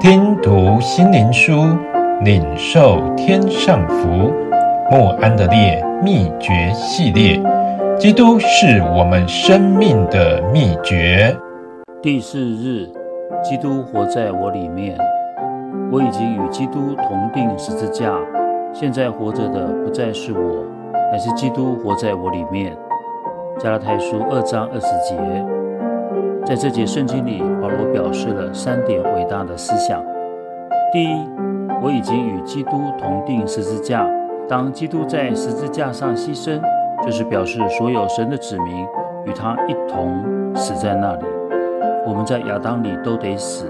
听读心灵书，领受天上福。莫安德烈秘诀系列，基督是我们生命的秘诀。第四日，基督活在我里面。我已经与基督同钉十字架，现在活着的不再是我，乃是基督活在我里面。加拉太书二章二十节。在这节圣经里，保罗表示了三点伟大的思想：第一，我已经与基督同钉十字架。当基督在十字架上牺牲，就是表示所有神的子民与他一同死在那里。我们在亚当里都得死，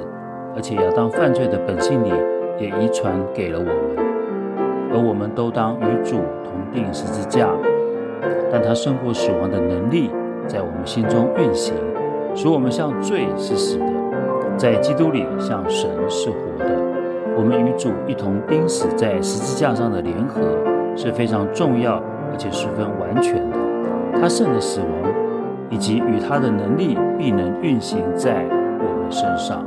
而且亚当犯罪的本性里也遗传给了我们，而我们都当与主同钉十字架。但他胜过死亡的能力在我们心中运行。使我们像罪是死的，在基督里像神是活的。我们与主一同钉死在十字架上的联合是非常重要，而且十分完全的。他胜的死亡，以及与他的能力必能运行在我们身上。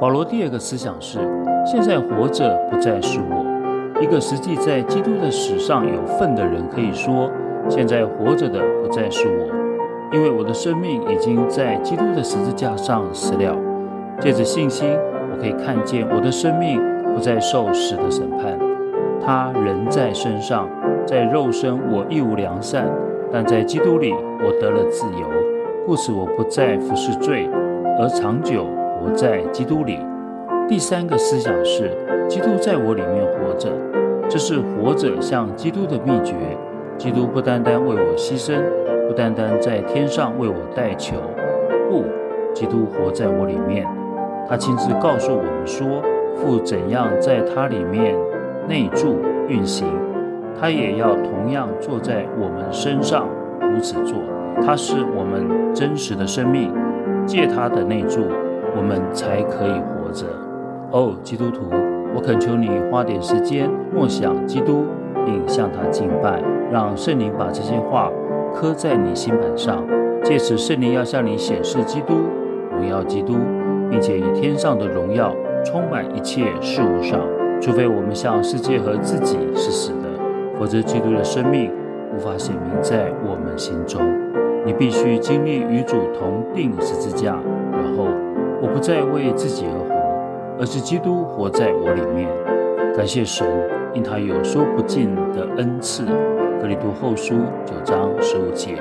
保罗第二个思想是：现在活着不再是我。一个实际在基督的史上有份的人可以说：现在活着的不再是我。因为我的生命已经在基督的十字架上死了，借着信心，我可以看见我的生命不再受死的审判。他仍在身上，在肉身我一无良善，但在基督里我得了自由，故此我不再服侍罪，而长久活在基督里。第三个思想是，基督在我里面活着，这是活着像基督的秘诀。基督不单单为我牺牲。不单单在天上为我代求，不，基督活在我里面。他亲自告诉我们说，父怎样在他里面内住运行，他也要同样坐在我们身上，如此做。他是我们真实的生命，借他的内住，我们才可以活着。哦，基督徒，我恳求你花点时间默想基督，并向他敬拜，让圣灵把这些话。刻在你心板上，借此圣灵要向你显示基督，荣耀基督，并且以天上的荣耀充满一切事物上。除非我们向世界和自己是死的，否则基督的生命无法显明在我们心中。你必须经历与主同钉十字架，然后我不再为自己而活，而是基督活在我里面。感谢神，因他有说不尽的恩赐。格里多后书九章十五节。